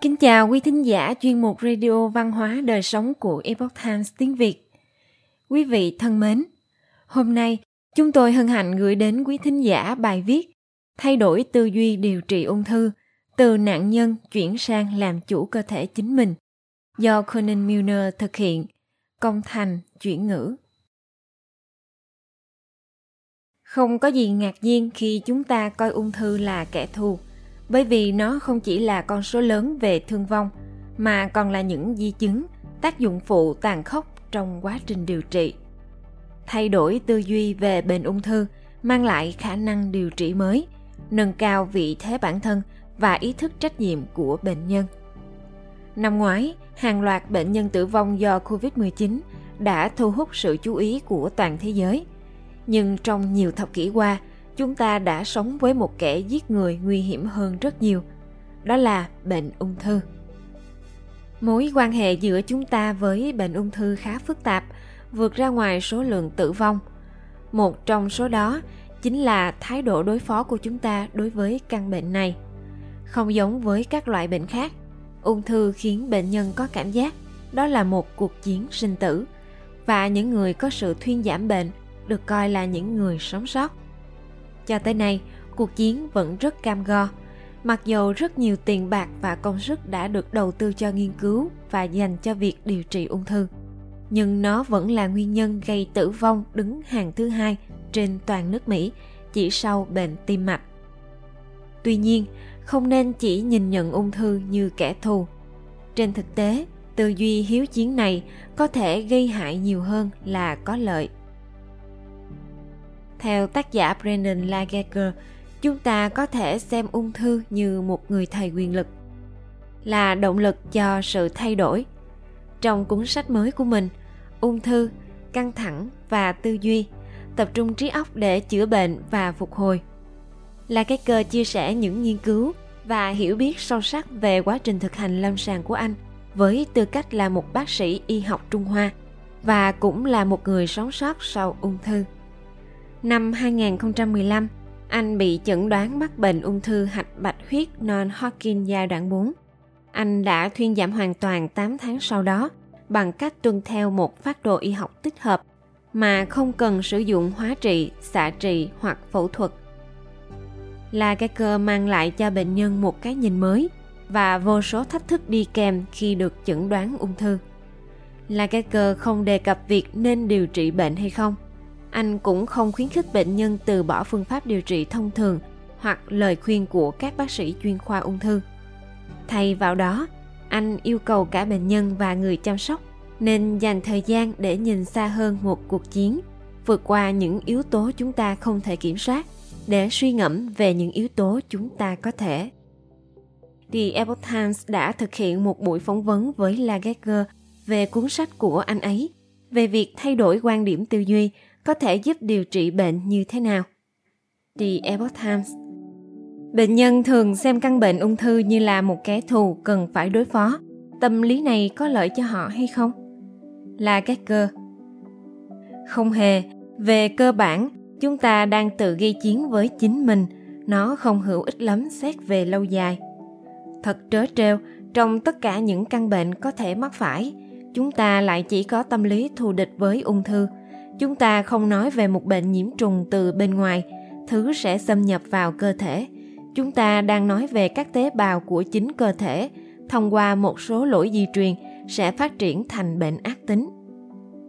Kính chào quý thính giả chuyên mục Radio Văn hóa Đời Sống của Epoch Times tiếng Việt. Quý vị thân mến, hôm nay chúng tôi hân hạnh gửi đến quý thính giả bài viết Thay đổi tư duy điều trị ung thư, từ nạn nhân chuyển sang làm chủ cơ thể chính mình, do Conan Milner thực hiện, công thành chuyển ngữ. Không có gì ngạc nhiên khi chúng ta coi ung thư là kẻ thù, bởi vì nó không chỉ là con số lớn về thương vong, mà còn là những di chứng, tác dụng phụ tàn khốc trong quá trình điều trị. Thay đổi tư duy về bệnh ung thư mang lại khả năng điều trị mới, nâng cao vị thế bản thân và ý thức trách nhiệm của bệnh nhân. Năm ngoái, hàng loạt bệnh nhân tử vong do COVID-19 đã thu hút sự chú ý của toàn thế giới – nhưng trong nhiều thập kỷ qua chúng ta đã sống với một kẻ giết người nguy hiểm hơn rất nhiều, đó là bệnh ung thư. Mối quan hệ giữa chúng ta với bệnh ung thư khá phức tạp, vượt ra ngoài số lượng tử vong. Một trong số đó chính là thái độ đối phó của chúng ta đối với căn bệnh này. Không giống với các loại bệnh khác, ung thư khiến bệnh nhân có cảm giác đó là một cuộc chiến sinh tử và những người có sự thuyên giảm bệnh được coi là những người sống sót. Cho tới nay, cuộc chiến vẫn rất cam go, mặc dù rất nhiều tiền bạc và công sức đã được đầu tư cho nghiên cứu và dành cho việc điều trị ung thư. Nhưng nó vẫn là nguyên nhân gây tử vong đứng hàng thứ hai trên toàn nước Mỹ chỉ sau bệnh tim mạch. Tuy nhiên, không nên chỉ nhìn nhận ung thư như kẻ thù. Trên thực tế, tư duy hiếu chiến này có thể gây hại nhiều hơn là có lợi. Theo tác giả Brendan Lagerker, chúng ta có thể xem ung thư như một người thầy quyền lực, là động lực cho sự thay đổi. Trong cuốn sách mới của mình, Ung thư, căng thẳng và tư duy, tập trung trí óc để chữa bệnh và phục hồi. Lagerker chia sẻ những nghiên cứu và hiểu biết sâu sắc về quá trình thực hành lâm sàng của anh với tư cách là một bác sĩ y học Trung Hoa và cũng là một người sống sót sau ung thư. Năm 2015, anh bị chẩn đoán mắc bệnh ung thư hạch bạch huyết non-Hodgkin giai đoạn 4. Anh đã thuyên giảm hoàn toàn 8 tháng sau đó bằng cách tuân theo một phát đồ y học tích hợp mà không cần sử dụng hóa trị, xạ trị hoặc phẫu thuật. Là cái cơ mang lại cho bệnh nhân một cái nhìn mới và vô số thách thức đi kèm khi được chẩn đoán ung thư. Là cái cơ không đề cập việc nên điều trị bệnh hay không – anh cũng không khuyến khích bệnh nhân từ bỏ phương pháp điều trị thông thường hoặc lời khuyên của các bác sĩ chuyên khoa ung thư. Thay vào đó, anh yêu cầu cả bệnh nhân và người chăm sóc nên dành thời gian để nhìn xa hơn một cuộc chiến, vượt qua những yếu tố chúng ta không thể kiểm soát để suy ngẫm về những yếu tố chúng ta có thể. The Epoch Times đã thực hiện một buổi phỏng vấn với Lagerger về cuốn sách của anh ấy về việc thay đổi quan điểm tư duy có thể giúp điều trị bệnh như thế nào. The Epoch Times Bệnh nhân thường xem căn bệnh ung thư như là một kẻ thù cần phải đối phó. Tâm lý này có lợi cho họ hay không? Là các cơ. Không hề. Về cơ bản, chúng ta đang tự gây chiến với chính mình. Nó không hữu ích lắm xét về lâu dài. Thật trớ trêu, trong tất cả những căn bệnh có thể mắc phải, chúng ta lại chỉ có tâm lý thù địch với ung thư – chúng ta không nói về một bệnh nhiễm trùng từ bên ngoài, thứ sẽ xâm nhập vào cơ thể. Chúng ta đang nói về các tế bào của chính cơ thể, thông qua một số lỗi di truyền sẽ phát triển thành bệnh ác tính.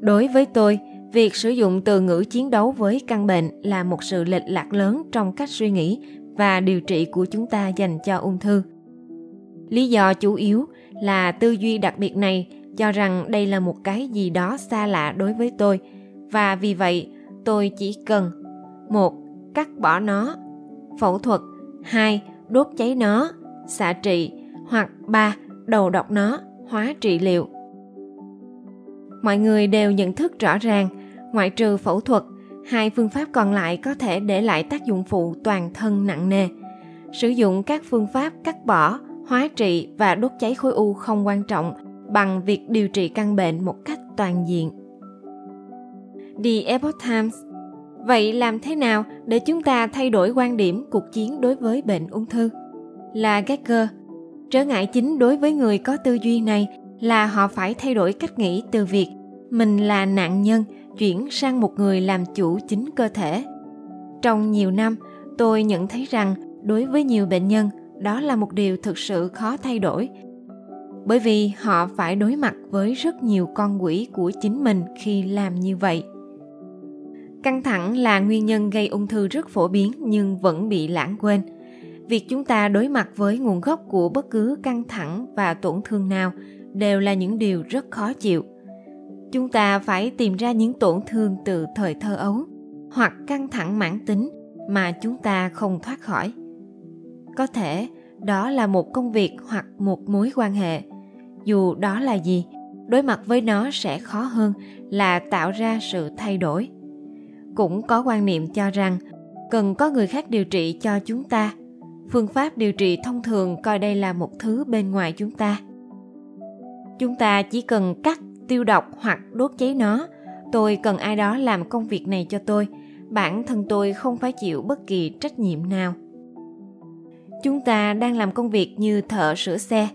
Đối với tôi, việc sử dụng từ ngữ chiến đấu với căn bệnh là một sự lệch lạc lớn trong cách suy nghĩ và điều trị của chúng ta dành cho ung thư. Lý do chủ yếu là tư duy đặc biệt này cho rằng đây là một cái gì đó xa lạ đối với tôi và vì vậy, tôi chỉ cần, một, cắt bỏ nó, phẫu thuật, hai, đốt cháy nó, xạ trị, hoặc ba, đầu độc nó, hóa trị liệu. Mọi người đều nhận thức rõ ràng, ngoại trừ phẫu thuật, hai phương pháp còn lại có thể để lại tác dụng phụ toàn thân nặng nề. Sử dụng các phương pháp cắt bỏ, hóa trị và đốt cháy khối u không quan trọng bằng việc điều trị căn bệnh một cách toàn diện. The Epoch Times. Vậy làm thế nào để chúng ta thay đổi quan điểm cuộc chiến đối với bệnh ung thư? Là Geiger. trở ngại chính đối với người có tư duy này là họ phải thay đổi cách nghĩ từ việc mình là nạn nhân chuyển sang một người làm chủ chính cơ thể trong nhiều năm, tôi nhận thấy rằng đối với nhiều bệnh nhân, đó là một điều thực sự khó thay đổi bởi vì họ phải đối mặt với rất nhiều con quỷ của chính mình khi làm như vậy căng thẳng là nguyên nhân gây ung thư rất phổ biến nhưng vẫn bị lãng quên. Việc chúng ta đối mặt với nguồn gốc của bất cứ căng thẳng và tổn thương nào đều là những điều rất khó chịu. Chúng ta phải tìm ra những tổn thương từ thời thơ ấu hoặc căng thẳng mãn tính mà chúng ta không thoát khỏi. Có thể đó là một công việc hoặc một mối quan hệ. Dù đó là gì, đối mặt với nó sẽ khó hơn là tạo ra sự thay đổi cũng có quan niệm cho rằng cần có người khác điều trị cho chúng ta. Phương pháp điều trị thông thường coi đây là một thứ bên ngoài chúng ta. Chúng ta chỉ cần cắt, tiêu độc hoặc đốt cháy nó. Tôi cần ai đó làm công việc này cho tôi. Bản thân tôi không phải chịu bất kỳ trách nhiệm nào. Chúng ta đang làm công việc như thợ sửa xe.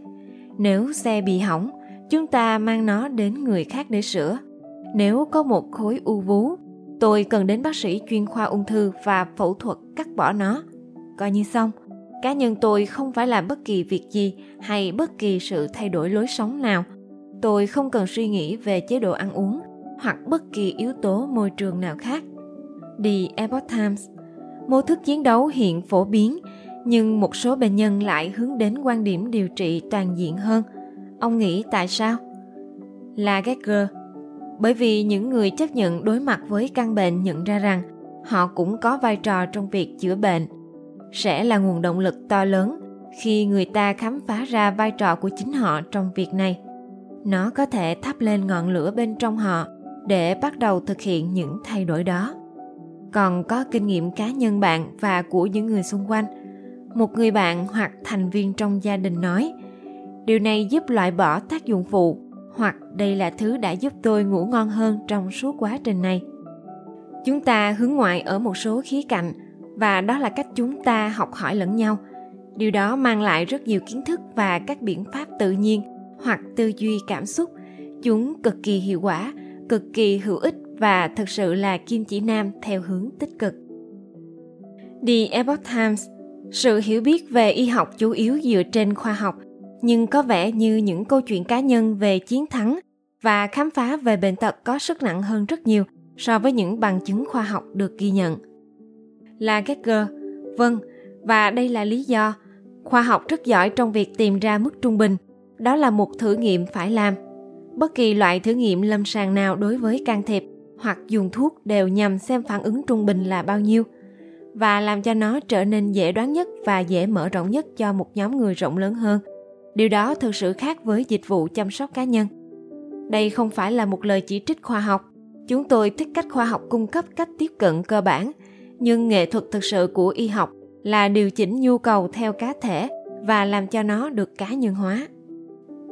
Nếu xe bị hỏng, chúng ta mang nó đến người khác để sửa. Nếu có một khối u vú tôi cần đến bác sĩ chuyên khoa ung thư và phẫu thuật cắt bỏ nó. Coi như xong, cá nhân tôi không phải làm bất kỳ việc gì hay bất kỳ sự thay đổi lối sống nào. Tôi không cần suy nghĩ về chế độ ăn uống hoặc bất kỳ yếu tố môi trường nào khác. The Epoch Times. Mô thức chiến đấu hiện phổ biến, nhưng một số bệnh nhân lại hướng đến quan điểm điều trị toàn diện hơn. Ông nghĩ tại sao? Là gagger bởi vì những người chấp nhận đối mặt với căn bệnh nhận ra rằng họ cũng có vai trò trong việc chữa bệnh. Sẽ là nguồn động lực to lớn khi người ta khám phá ra vai trò của chính họ trong việc này. Nó có thể thắp lên ngọn lửa bên trong họ để bắt đầu thực hiện những thay đổi đó. Còn có kinh nghiệm cá nhân bạn và của những người xung quanh. Một người bạn hoặc thành viên trong gia đình nói, điều này giúp loại bỏ tác dụng phụ hoặc đây là thứ đã giúp tôi ngủ ngon hơn trong suốt quá trình này. Chúng ta hướng ngoại ở một số khía cạnh, và đó là cách chúng ta học hỏi lẫn nhau. Điều đó mang lại rất nhiều kiến thức và các biện pháp tự nhiên hoặc tư duy cảm xúc. Chúng cực kỳ hiệu quả, cực kỳ hữu ích và thực sự là kim chỉ nam theo hướng tích cực. The Epoch Times, sự hiểu biết về y học chủ yếu dựa trên khoa học nhưng có vẻ như những câu chuyện cá nhân về chiến thắng và khám phá về bệnh tật có sức nặng hơn rất nhiều so với những bằng chứng khoa học được ghi nhận. Là Geiger, vâng, và đây là lý do khoa học rất giỏi trong việc tìm ra mức trung bình. Đó là một thử nghiệm phải làm. Bất kỳ loại thử nghiệm lâm sàng nào đối với can thiệp hoặc dùng thuốc đều nhằm xem phản ứng trung bình là bao nhiêu và làm cho nó trở nên dễ đoán nhất và dễ mở rộng nhất cho một nhóm người rộng lớn hơn – điều đó thực sự khác với dịch vụ chăm sóc cá nhân. Đây không phải là một lời chỉ trích khoa học. Chúng tôi thích cách khoa học cung cấp cách tiếp cận cơ bản, nhưng nghệ thuật thực sự của y học là điều chỉnh nhu cầu theo cá thể và làm cho nó được cá nhân hóa.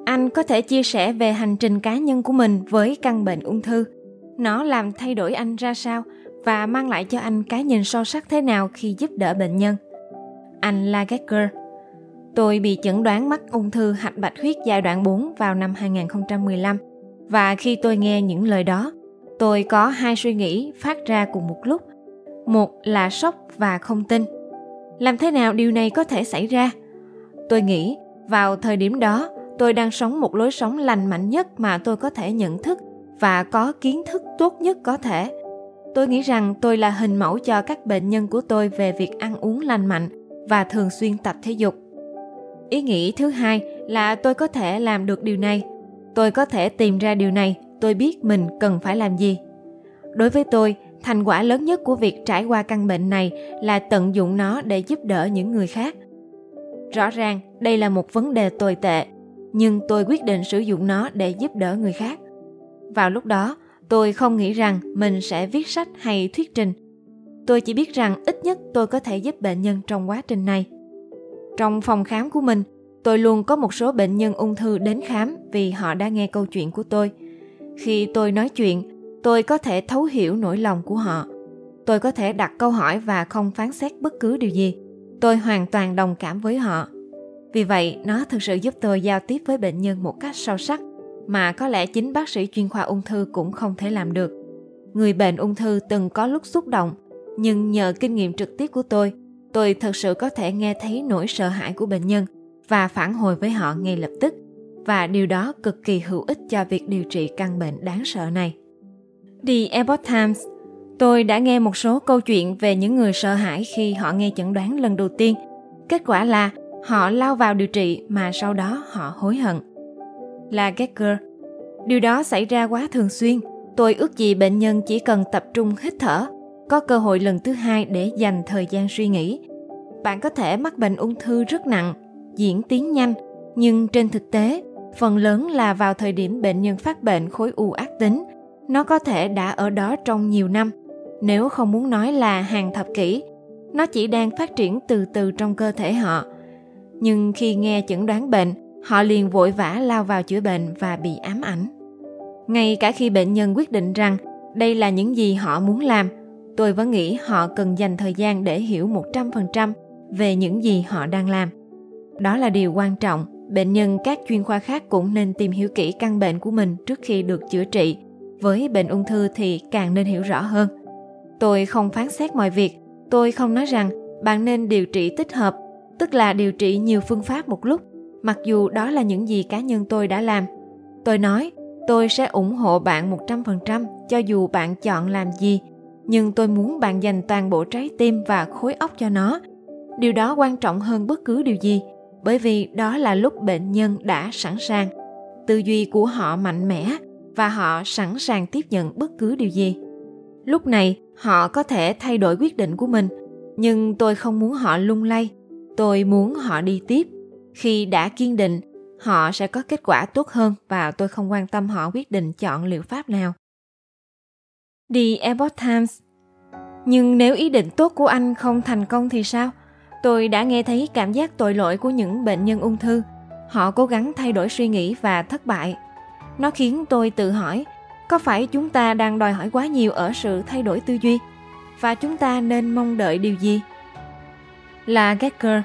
Anh có thể chia sẻ về hành trình cá nhân của mình với căn bệnh ung thư. Nó làm thay đổi anh ra sao và mang lại cho anh cái nhìn sâu sắc thế nào khi giúp đỡ bệnh nhân? Anh la Gagger. Tôi bị chẩn đoán mắc ung thư hạch bạch huyết giai đoạn 4 vào năm 2015 và khi tôi nghe những lời đó, tôi có hai suy nghĩ phát ra cùng một lúc. Một là sốc và không tin. Làm thế nào điều này có thể xảy ra? Tôi nghĩ vào thời điểm đó, tôi đang sống một lối sống lành mạnh nhất mà tôi có thể nhận thức và có kiến thức tốt nhất có thể. Tôi nghĩ rằng tôi là hình mẫu cho các bệnh nhân của tôi về việc ăn uống lành mạnh và thường xuyên tập thể dục ý nghĩ thứ hai là tôi có thể làm được điều này. Tôi có thể tìm ra điều này. Tôi biết mình cần phải làm gì. Đối với tôi, thành quả lớn nhất của việc trải qua căn bệnh này là tận dụng nó để giúp đỡ những người khác. Rõ ràng, đây là một vấn đề tồi tệ, nhưng tôi quyết định sử dụng nó để giúp đỡ người khác. Vào lúc đó, tôi không nghĩ rằng mình sẽ viết sách hay thuyết trình. Tôi chỉ biết rằng ít nhất tôi có thể giúp bệnh nhân trong quá trình này trong phòng khám của mình, tôi luôn có một số bệnh nhân ung thư đến khám vì họ đã nghe câu chuyện của tôi. Khi tôi nói chuyện, tôi có thể thấu hiểu nỗi lòng của họ. Tôi có thể đặt câu hỏi và không phán xét bất cứ điều gì. Tôi hoàn toàn đồng cảm với họ. Vì vậy, nó thực sự giúp tôi giao tiếp với bệnh nhân một cách sâu sắc mà có lẽ chính bác sĩ chuyên khoa ung thư cũng không thể làm được. Người bệnh ung thư từng có lúc xúc động, nhưng nhờ kinh nghiệm trực tiếp của tôi, tôi thực sự có thể nghe thấy nỗi sợ hãi của bệnh nhân và phản hồi với họ ngay lập tức và điều đó cực kỳ hữu ích cho việc điều trị căn bệnh đáng sợ này. The Epoch Times Tôi đã nghe một số câu chuyện về những người sợ hãi khi họ nghe chẩn đoán lần đầu tiên. Kết quả là họ lao vào điều trị mà sau đó họ hối hận. Là Gecker, điều đó xảy ra quá thường xuyên. Tôi ước gì bệnh nhân chỉ cần tập trung hít thở, có cơ hội lần thứ hai để dành thời gian suy nghĩ. Bạn có thể mắc bệnh ung thư rất nặng, diễn tiến nhanh, nhưng trên thực tế, phần lớn là vào thời điểm bệnh nhân phát bệnh khối u ác tính. Nó có thể đã ở đó trong nhiều năm, nếu không muốn nói là hàng thập kỷ. Nó chỉ đang phát triển từ từ trong cơ thể họ – nhưng khi nghe chẩn đoán bệnh họ liền vội vã lao vào chữa bệnh và bị ám ảnh ngay cả khi bệnh nhân quyết định rằng đây là những gì họ muốn làm tôi vẫn nghĩ họ cần dành thời gian để hiểu 100% về những gì họ đang làm. Đó là điều quan trọng, bệnh nhân các chuyên khoa khác cũng nên tìm hiểu kỹ căn bệnh của mình trước khi được chữa trị. Với bệnh ung thư thì càng nên hiểu rõ hơn. Tôi không phán xét mọi việc, tôi không nói rằng bạn nên điều trị tích hợp tức là điều trị nhiều phương pháp một lúc, mặc dù đó là những gì cá nhân tôi đã làm. Tôi nói, tôi sẽ ủng hộ bạn 100% cho dù bạn chọn làm gì, nhưng tôi muốn bạn dành toàn bộ trái tim và khối óc cho nó. Điều đó quan trọng hơn bất cứ điều gì, bởi vì đó là lúc bệnh nhân đã sẵn sàng. Tư duy của họ mạnh mẽ và họ sẵn sàng tiếp nhận bất cứ điều gì. Lúc này, họ có thể thay đổi quyết định của mình, nhưng tôi không muốn họ lung lay tôi muốn họ đi tiếp khi đã kiên định họ sẽ có kết quả tốt hơn và tôi không quan tâm họ quyết định chọn liệu pháp nào The Epoch Times Nhưng nếu ý định tốt của anh không thành công thì sao? Tôi đã nghe thấy cảm giác tội lỗi của những bệnh nhân ung thư. Họ cố gắng thay đổi suy nghĩ và thất bại. Nó khiến tôi tự hỏi, có phải chúng ta đang đòi hỏi quá nhiều ở sự thay đổi tư duy? Và chúng ta nên mong đợi điều gì? là Gecker.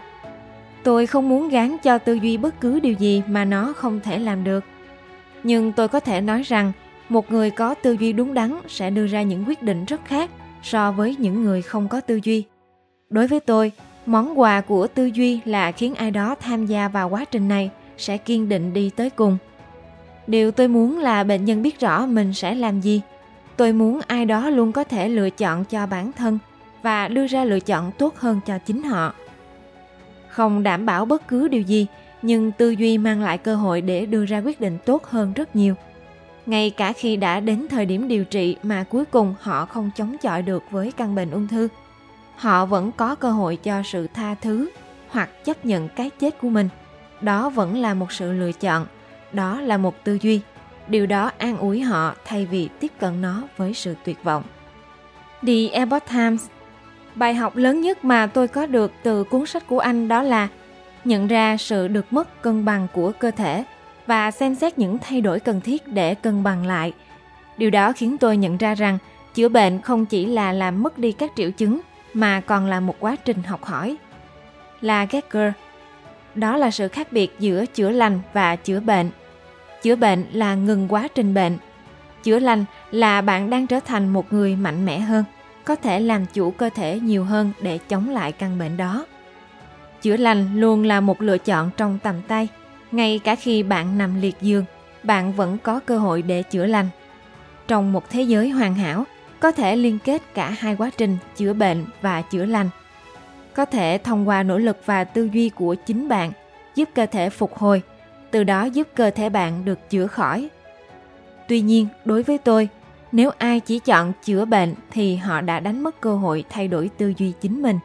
Tôi không muốn gán cho tư duy bất cứ điều gì mà nó không thể làm được. Nhưng tôi có thể nói rằng một người có tư duy đúng đắn sẽ đưa ra những quyết định rất khác so với những người không có tư duy. Đối với tôi, món quà của tư duy là khiến ai đó tham gia vào quá trình này sẽ kiên định đi tới cùng. Điều tôi muốn là bệnh nhân biết rõ mình sẽ làm gì. Tôi muốn ai đó luôn có thể lựa chọn cho bản thân và đưa ra lựa chọn tốt hơn cho chính họ. Không đảm bảo bất cứ điều gì, nhưng tư duy mang lại cơ hội để đưa ra quyết định tốt hơn rất nhiều. Ngay cả khi đã đến thời điểm điều trị mà cuối cùng họ không chống chọi được với căn bệnh ung thư, họ vẫn có cơ hội cho sự tha thứ hoặc chấp nhận cái chết của mình. Đó vẫn là một sự lựa chọn, đó là một tư duy. Điều đó an ủi họ thay vì tiếp cận nó với sự tuyệt vọng. The Epoch Times Bài học lớn nhất mà tôi có được từ cuốn sách của anh đó là nhận ra sự được mất cân bằng của cơ thể và xem xét những thay đổi cần thiết để cân bằng lại. Điều đó khiến tôi nhận ra rằng chữa bệnh không chỉ là làm mất đi các triệu chứng mà còn là một quá trình học hỏi. Là Gecker Đó là sự khác biệt giữa chữa lành và chữa bệnh. Chữa bệnh là ngừng quá trình bệnh. Chữa lành là bạn đang trở thành một người mạnh mẽ hơn có thể làm chủ cơ thể nhiều hơn để chống lại căn bệnh đó. Chữa lành luôn là một lựa chọn trong tầm tay, ngay cả khi bạn nằm liệt giường, bạn vẫn có cơ hội để chữa lành. Trong một thế giới hoàn hảo, có thể liên kết cả hai quá trình chữa bệnh và chữa lành. Có thể thông qua nỗ lực và tư duy của chính bạn giúp cơ thể phục hồi, từ đó giúp cơ thể bạn được chữa khỏi. Tuy nhiên, đối với tôi, nếu ai chỉ chọn chữa bệnh thì họ đã đánh mất cơ hội thay đổi tư duy chính mình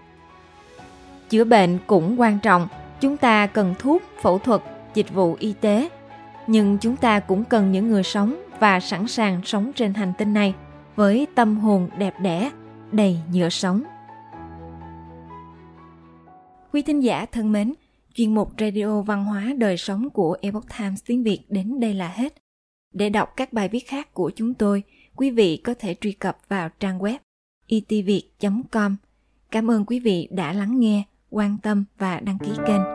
chữa bệnh cũng quan trọng chúng ta cần thuốc phẫu thuật dịch vụ y tế nhưng chúng ta cũng cần những người sống và sẵn sàng sống trên hành tinh này với tâm hồn đẹp đẽ đầy nhựa sống quý thính giả thân mến chuyên mục radio văn hóa đời sống của epoch times tiếng việt đến đây là hết để đọc các bài viết khác của chúng tôi quý vị có thể truy cập vào trang web e itviet.com. Cảm ơn quý vị đã lắng nghe, quan tâm và đăng ký kênh